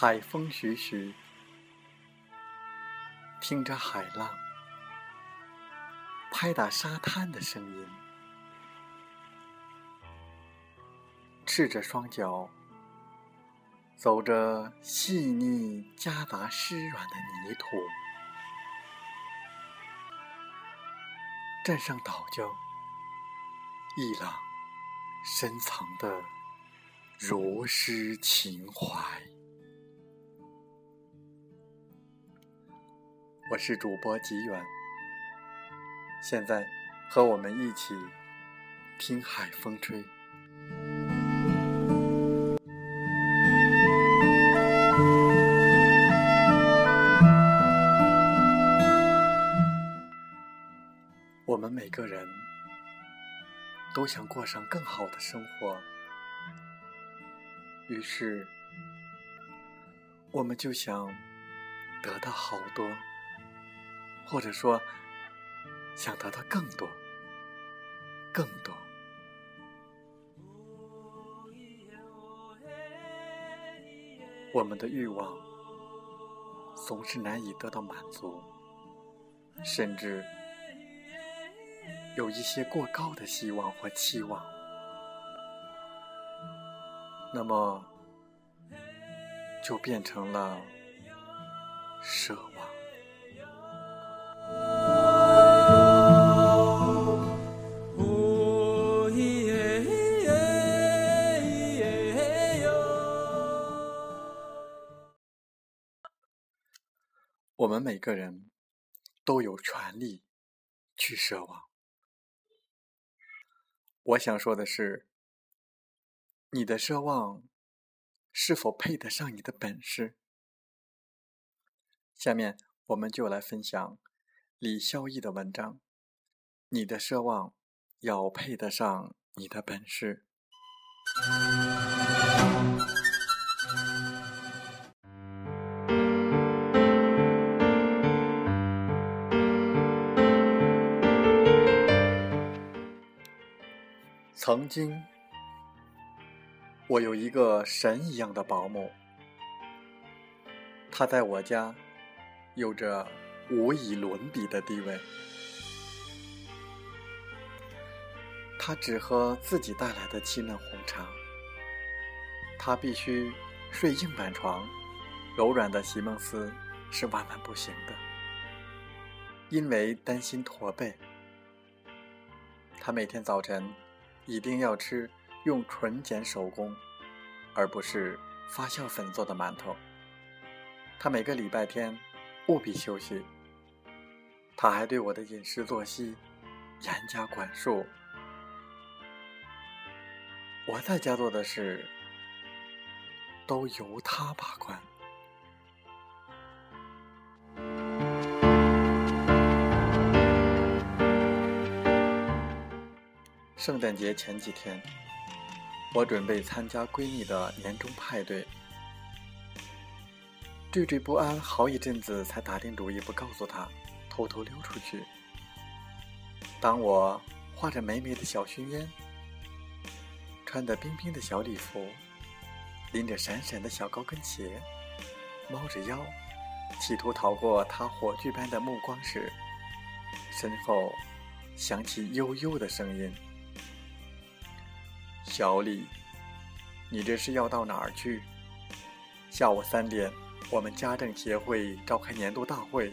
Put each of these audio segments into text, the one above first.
海风徐徐，听着海浪拍打沙滩的声音，赤着双脚走着细腻夹杂湿软的泥土，站上岛礁，一朗深藏的如诗情怀。我是主播吉远，现在和我们一起听海风吹。我们每个人都想过上更好的生活，于是我们就想得到好多。或者说，想得到更多、更多。我们的欲望总是难以得到满足，甚至有一些过高的希望或期望，那么就变成了奢望。们每个人都有权利去奢望。我想说的是，你的奢望是否配得上你的本事？下面我们就来分享李孝义的文章：你的奢望要配得上你的本事。曾经，我有一个神一样的保姆，她在我家有着无以伦比的地位。她只喝自己带来的沏嫩红茶，她必须睡硬板床，柔软的席梦思是万万不行的，因为担心驼背。她每天早晨。一定要吃用纯碱手工，而不是发酵粉做的馒头。他每个礼拜天务必休息。他还对我的饮食作息严加管束。我在家做的事都由他把关。圣诞节前几天，我准备参加闺蜜的年终派对，惴惴不安好一阵子，才打定主意不告诉她，偷偷溜出去。当我画着美美的小熏烟，穿着冰冰的小礼服，拎着闪闪的小高跟鞋，猫着腰，企图逃过她火炬般的目光时，身后响起悠悠的声音。小李，你这是要到哪儿去？下午三点，我们家政协会召开年度大会，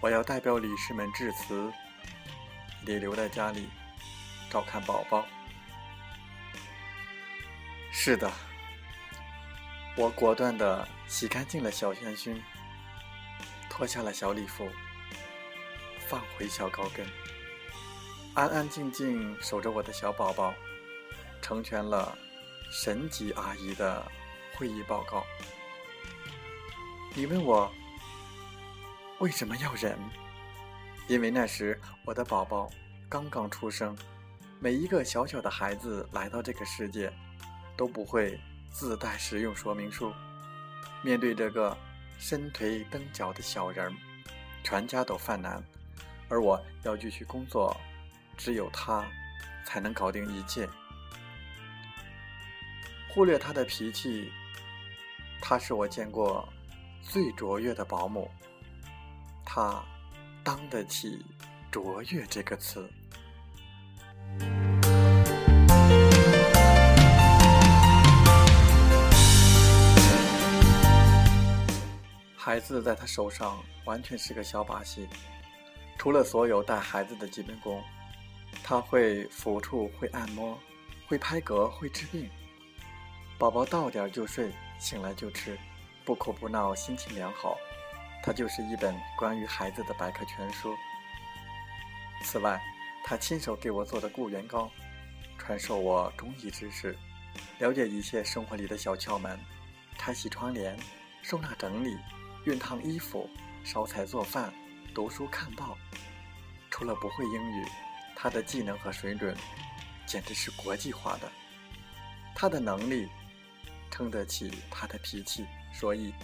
我要代表理事们致辞。你留在家里照看宝宝。是的，我果断的洗干净了小烟熏，脱下了小礼服，放回小高跟，安安静静守着我的小宝宝。成全了神级阿姨的会议报告。你问我为什么要忍？因为那时我的宝宝刚刚出生。每一个小小的孩子来到这个世界，都不会自带使用说明书。面对这个伸腿蹬脚的小人儿，全家都犯难，而我要继续工作，只有他才能搞定一切。忽略他的脾气，他是我见过最卓越的保姆。他当得起“卓越”这个词。孩子在他手上完全是个小把戏，除了所有带孩子的基本功，他会抚触，会按摩，会拍嗝，会治病。宝宝到点就睡，醒来就吃，不哭不闹，心情良好。它就是一本关于孩子的百科全书。此外，他亲手给我做的固元膏，传授我中医知识，了解一切生活里的小窍门：拆洗窗帘、收纳整理、熨烫衣服、烧菜做饭、读书看报。除了不会英语，他的技能和水准简直是国际化的。他的能力。撑得起他的脾气，所以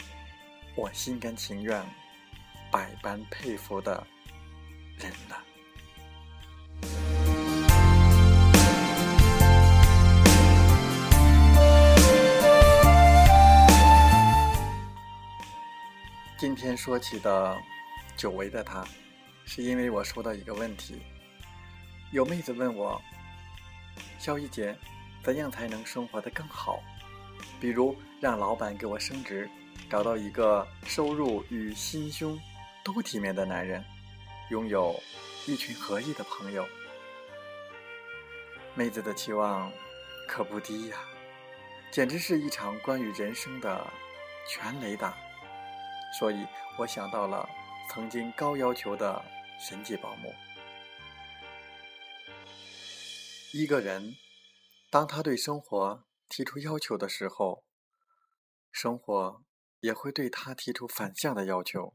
我心甘情愿、百般佩服的人了。今天说起的久违的他，是因为我收到一个问题，有妹子问我：肖一杰，怎样才能生活的更好？比如让老板给我升职，找到一个收入与心胸都体面的男人，拥有一群合意的朋友。妹子的期望可不低呀，简直是一场关于人生的全雷打。所以我想到了曾经高要求的神级保姆。一个人，当他对生活。提出要求的时候，生活也会对他提出反向的要求。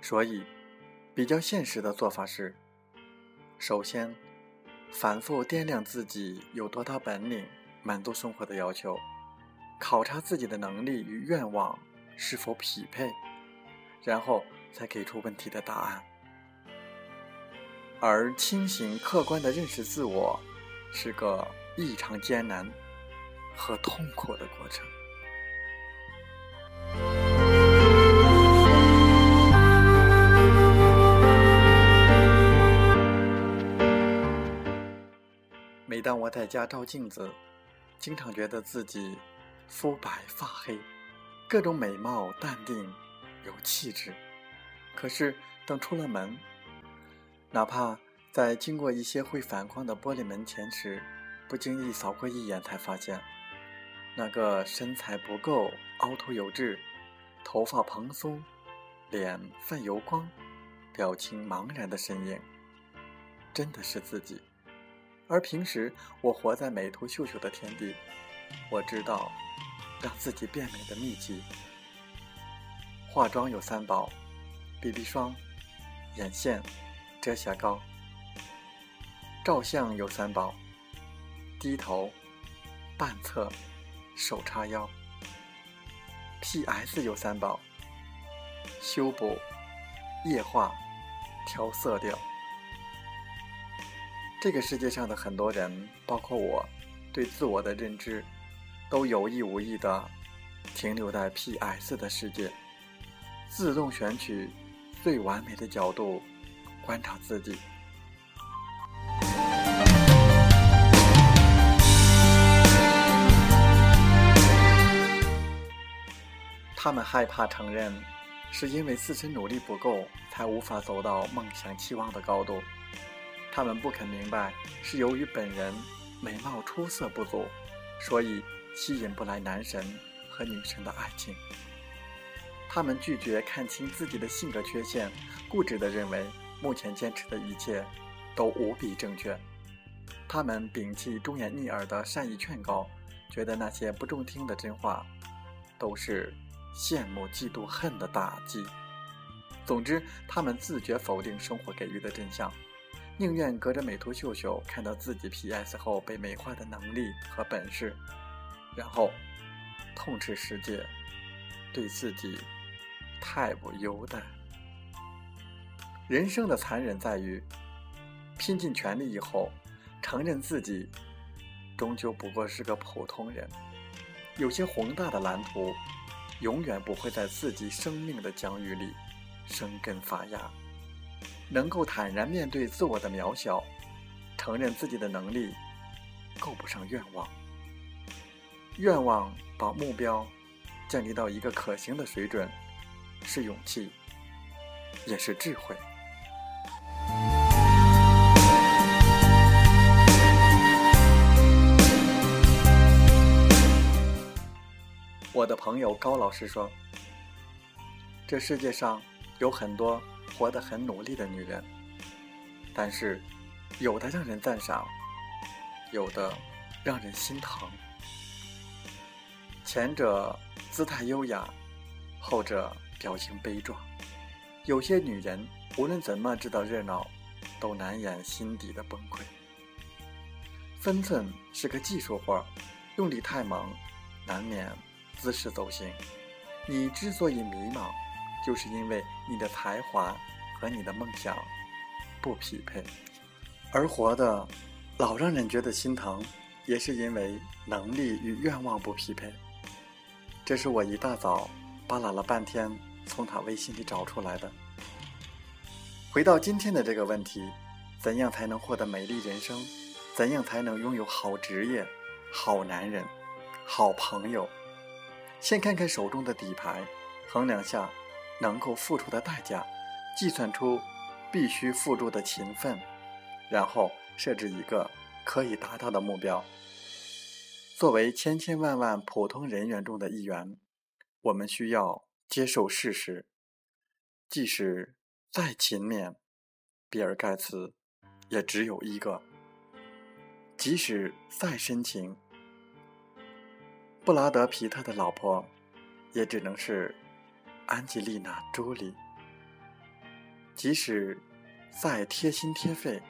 所以，比较现实的做法是：首先，反复掂量自己有多大本领满足生活的要求，考察自己的能力与愿望是否匹配，然后再给出问题的答案。而清醒客观的认识自我，是个。异常艰难和痛苦的过程。每当我在家照镜子，经常觉得自己肤白发黑，各种美貌淡定有气质。可是等出了门，哪怕在经过一些会反光的玻璃门前时，不经意扫过一眼，才发现那个身材不够、凹凸有致、头发蓬松、脸泛油光、表情茫然的身影，真的是自己。而平时我活在美图秀秀的天地，我知道让自己变美的秘籍：化妆有三宝，BB 霜、眼线、遮瑕膏；照相有三宝。低头，半侧，手叉腰。P.S. 有三宝：修补、液化、调色调。这个世界上的很多人，包括我，对自我的认知，都有意无意的停留在 P.S. 的世界，自动选取最完美的角度观察自己。他们害怕承认，是因为自身努力不够，才无法走到梦想期望的高度。他们不肯明白，是由于本人美貌出色不足，所以吸引不来男神和女神的爱情。他们拒绝看清自己的性格缺陷，固执地认为目前坚持的一切都无比正确。他们摒弃忠言逆耳的善意劝告，觉得那些不中听的真话都是。羡慕、嫉妒、恨的打击。总之，他们自觉否定生活给予的真相，宁愿隔着美图秀秀看到自己 PS 后被美化的能力和本事，然后痛斥世界对自己太不优待。人生的残忍在于，拼尽全力以后，承认自己终究不过是个普通人。有些宏大的蓝图，永远不会在自己生命的疆域里生根发芽。能够坦然面对自我的渺小，承认自己的能力够不上愿望，愿望把目标降低到一个可行的水准，是勇气，也是智慧。我的朋友高老师说：“这世界上有很多。”活得很努力的女人，但是有的让人赞赏，有的让人心疼。前者姿态优雅，后者表情悲壮。有些女人无论怎么制造热闹，都难掩心底的崩溃。分寸是个技术活，用力太猛，难免姿势走形。你之所以迷茫，就是因为你的才华。和你的梦想不匹配，而活的老让人觉得心疼，也是因为能力与愿望不匹配。这是我一大早扒拉了半天从他微信里找出来的。回到今天的这个问题：怎样才能获得美丽人生？怎样才能拥有好职业、好男人、好朋友？先看看手中的底牌，衡量下能够付出的代价。计算出必须付出的勤奋，然后设置一个可以达到的目标。作为千千万万普通人员中的一员，我们需要接受事实：即使再勤勉，比尔·盖茨也只有一个；即使再深情，布拉德·皮特的老婆也只能是安吉丽娜·朱莉。即使再贴心贴肺，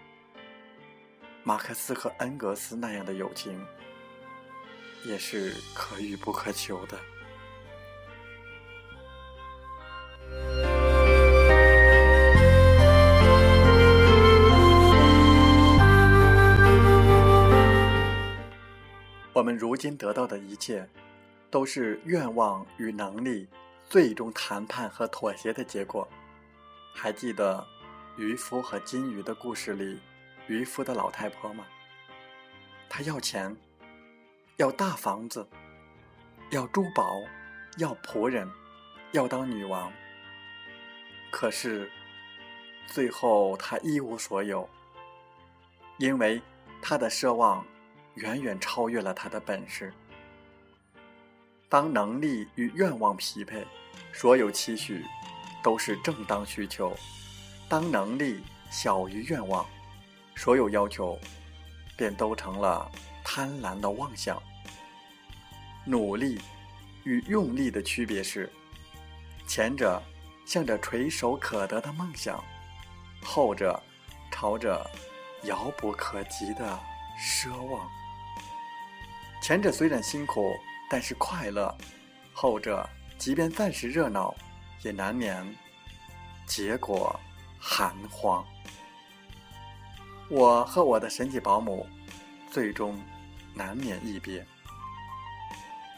马克思和恩格斯那样的友情也是可遇不可求的。今得到的一切，都是愿望与能力最终谈判和妥协的结果。还记得渔夫和金鱼的故事里，渔夫的老太婆吗？她要钱，要大房子，要珠宝，要仆人，要当女王。可是最后她一无所有，因为她的奢望远远超越了他的本事。当能力与愿望匹配，所有期许。都是正当需求。当能力小于愿望，所有要求便都成了贪婪的妄想。努力与用力的区别是：前者向着垂手可得的梦想，后者朝着遥不可及的奢望。前者虽然辛苦，但是快乐；后者即便暂时热闹。也难免结果寒荒。我和我的神奇保姆最终难免一别。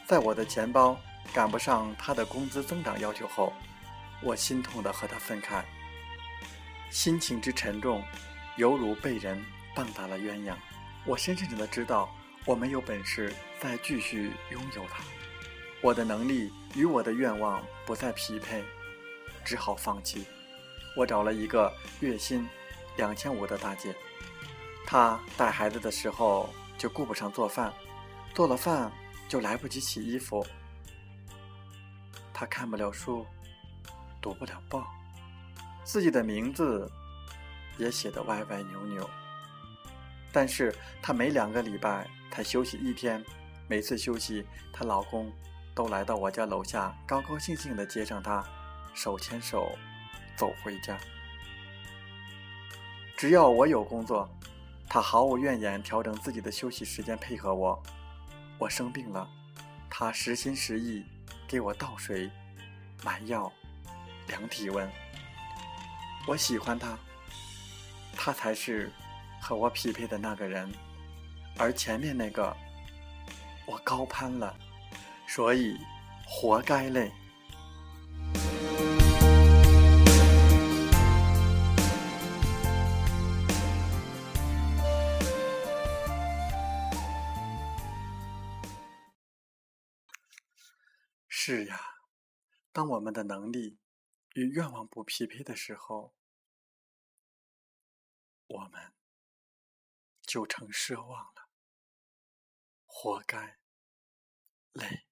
在我的钱包赶不上他的工资增长要求后，我心痛的和他分开。心情之沉重，犹如被人棒打了鸳鸯。我深深的知道，我没有本事再继续拥有它。我的能力与我的愿望不再匹配，只好放弃。我找了一个月薪两千五的大姐，她带孩子的时候就顾不上做饭，做了饭就来不及洗衣服。她看不了书，读不了报，自己的名字也写得歪歪扭扭。但是她每两个礼拜才休息一天，每次休息，她老公。都来到我家楼下，高高兴兴地接上她，手牵手走回家。只要我有工作，他毫无怨言，调整自己的休息时间配合我。我生病了，他实心实意给我倒水、买药、量体温。我喜欢他，他才是和我匹配的那个人，而前面那个我高攀了，所以活该累。是呀，当我们的能力与愿望不匹配的时候，我们就成奢望了，活该累。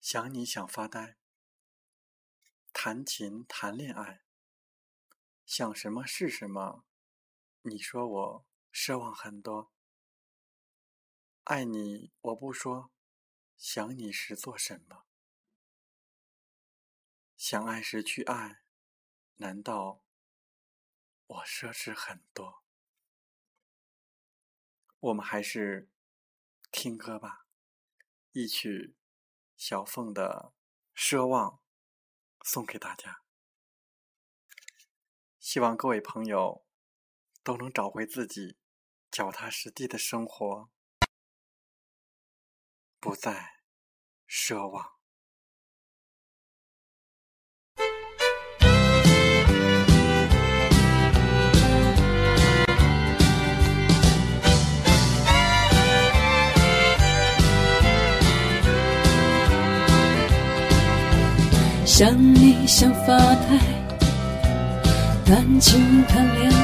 想你想发呆，弹琴谈恋爱，想什么是什么。你说我奢望很多，爱你我不说。想你时做什么？想爱时去爱，难道我奢侈很多？我们还是听歌吧，一曲小凤的《奢望》送给大家。希望各位朋友都能找回自己脚踏实地的生活。不再奢望。想你想发呆，谈情谈恋爱，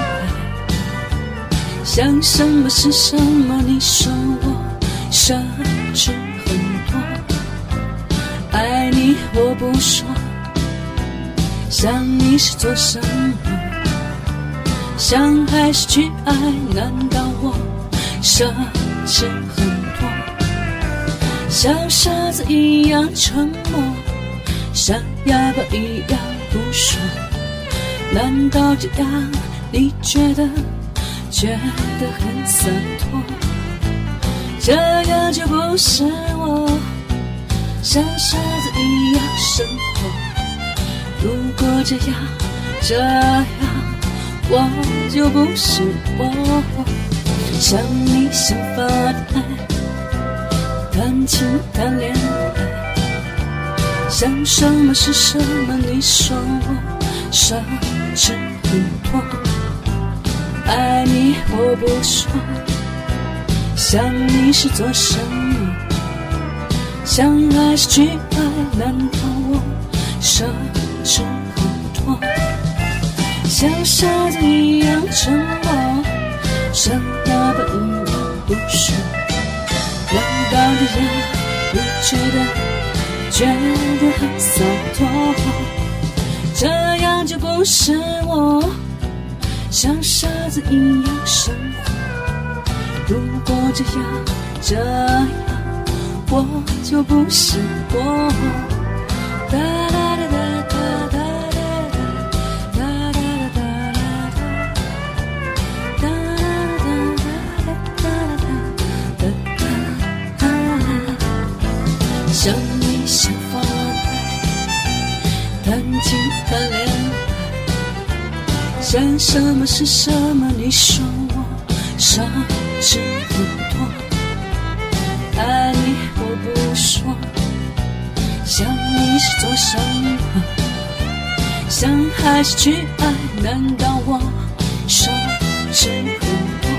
想什么是什么？你说我奢侈很多。爱你我不说，想你是做什么？想还是去爱？难道我奢侈很多？像傻子一样沉默，像哑巴一样不说。难道这样你觉得觉得很洒脱？这样就不是我。像傻子一样生活，如果这样这样，我就不是我。想你想发呆，谈情谈恋爱，想什么是什么？你说我奢侈很多，爱你我不说，想你是做什么？想爱是去爱？难道我奢侈很多？像傻子一样觉得很洒脱？这样就不是我，像傻子一样生活。如果这样这样。我就不是我。哒哒哒哒哒哒哒哒哒哒哒哒哒哒哒想想发呆，谈情谈恋爱，想什么是什么？你说我奢侈很多，爱你我。不说，想你是做什么？想还是去爱？难道我奢侈很多？